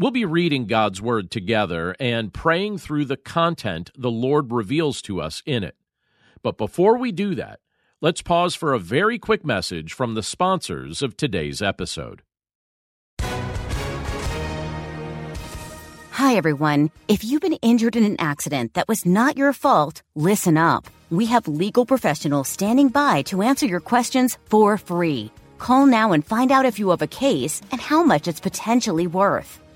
We'll be reading God's Word together and praying through the content the Lord reveals to us in it. But before we do that, let's pause for a very quick message from the sponsors of today's episode. Hi, everyone. If you've been injured in an accident that was not your fault, listen up. We have legal professionals standing by to answer your questions for free. Call now and find out if you have a case and how much it's potentially worth.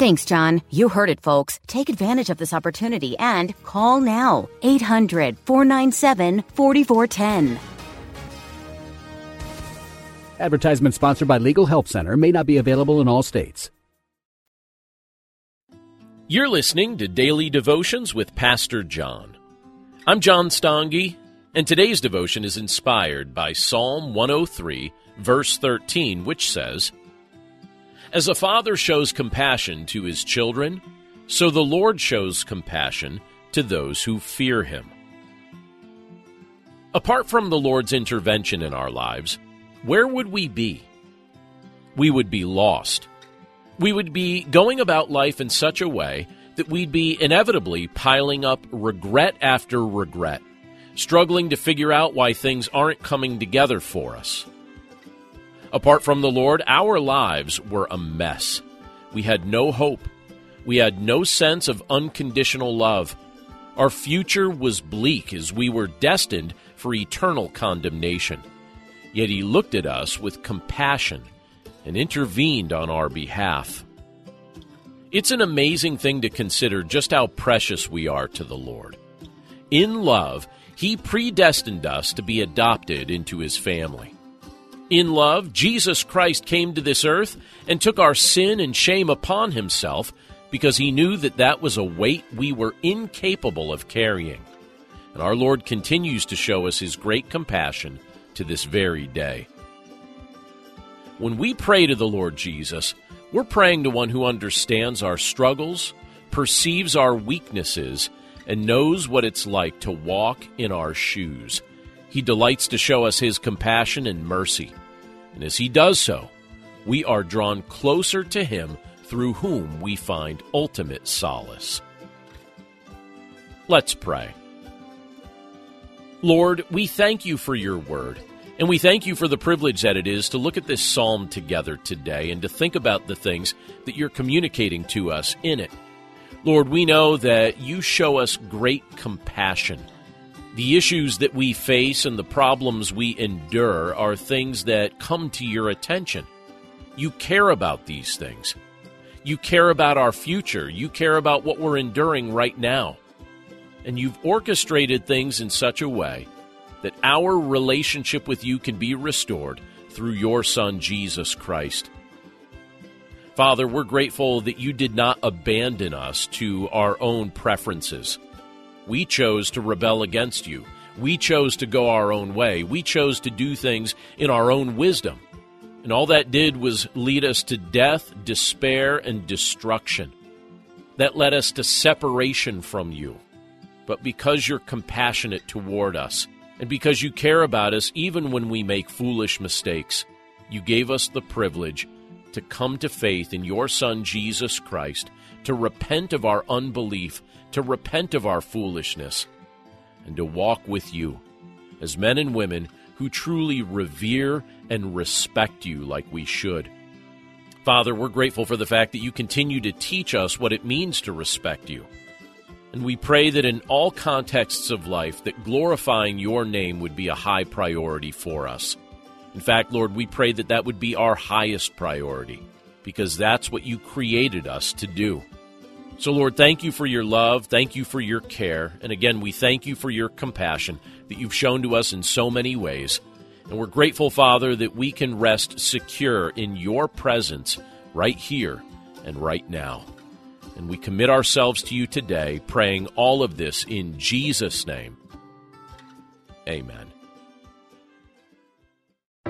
Thanks, John. You heard it, folks. Take advantage of this opportunity and call now 800 497 4410. Advertisement sponsored by Legal Help Center may not be available in all states. You're listening to Daily Devotions with Pastor John. I'm John Stange, and today's devotion is inspired by Psalm 103, verse 13, which says, as a father shows compassion to his children, so the Lord shows compassion to those who fear him. Apart from the Lord's intervention in our lives, where would we be? We would be lost. We would be going about life in such a way that we'd be inevitably piling up regret after regret, struggling to figure out why things aren't coming together for us. Apart from the Lord, our lives were a mess. We had no hope. We had no sense of unconditional love. Our future was bleak as we were destined for eternal condemnation. Yet He looked at us with compassion and intervened on our behalf. It's an amazing thing to consider just how precious we are to the Lord. In love, He predestined us to be adopted into His family. In love, Jesus Christ came to this earth and took our sin and shame upon himself because he knew that that was a weight we were incapable of carrying. And our Lord continues to show us his great compassion to this very day. When we pray to the Lord Jesus, we're praying to one who understands our struggles, perceives our weaknesses, and knows what it's like to walk in our shoes. He delights to show us his compassion and mercy. And as he does so, we are drawn closer to him through whom we find ultimate solace. Let's pray. Lord, we thank you for your word, and we thank you for the privilege that it is to look at this psalm together today and to think about the things that you're communicating to us in it. Lord, we know that you show us great compassion the issues that we face and the problems we endure are things that come to your attention. You care about these things. You care about our future. You care about what we're enduring right now. And you've orchestrated things in such a way that our relationship with you can be restored through your Son, Jesus Christ. Father, we're grateful that you did not abandon us to our own preferences we chose to rebel against you. We chose to go our own way. We chose to do things in our own wisdom. And all that did was lead us to death, despair, and destruction. That led us to separation from you. But because you're compassionate toward us, and because you care about us even when we make foolish mistakes, you gave us the privilege to come to faith in your Son, Jesus Christ, to repent of our unbelief, to repent of our foolishness, and to walk with you as men and women who truly revere and respect you like we should. Father, we're grateful for the fact that you continue to teach us what it means to respect you. And we pray that in all contexts of life, that glorifying your name would be a high priority for us. In fact, Lord, we pray that that would be our highest priority, because that's what you created us to do. So, Lord, thank you for your love. Thank you for your care. And again, we thank you for your compassion that you've shown to us in so many ways. And we're grateful, Father, that we can rest secure in your presence right here and right now. And we commit ourselves to you today, praying all of this in Jesus' name. Amen.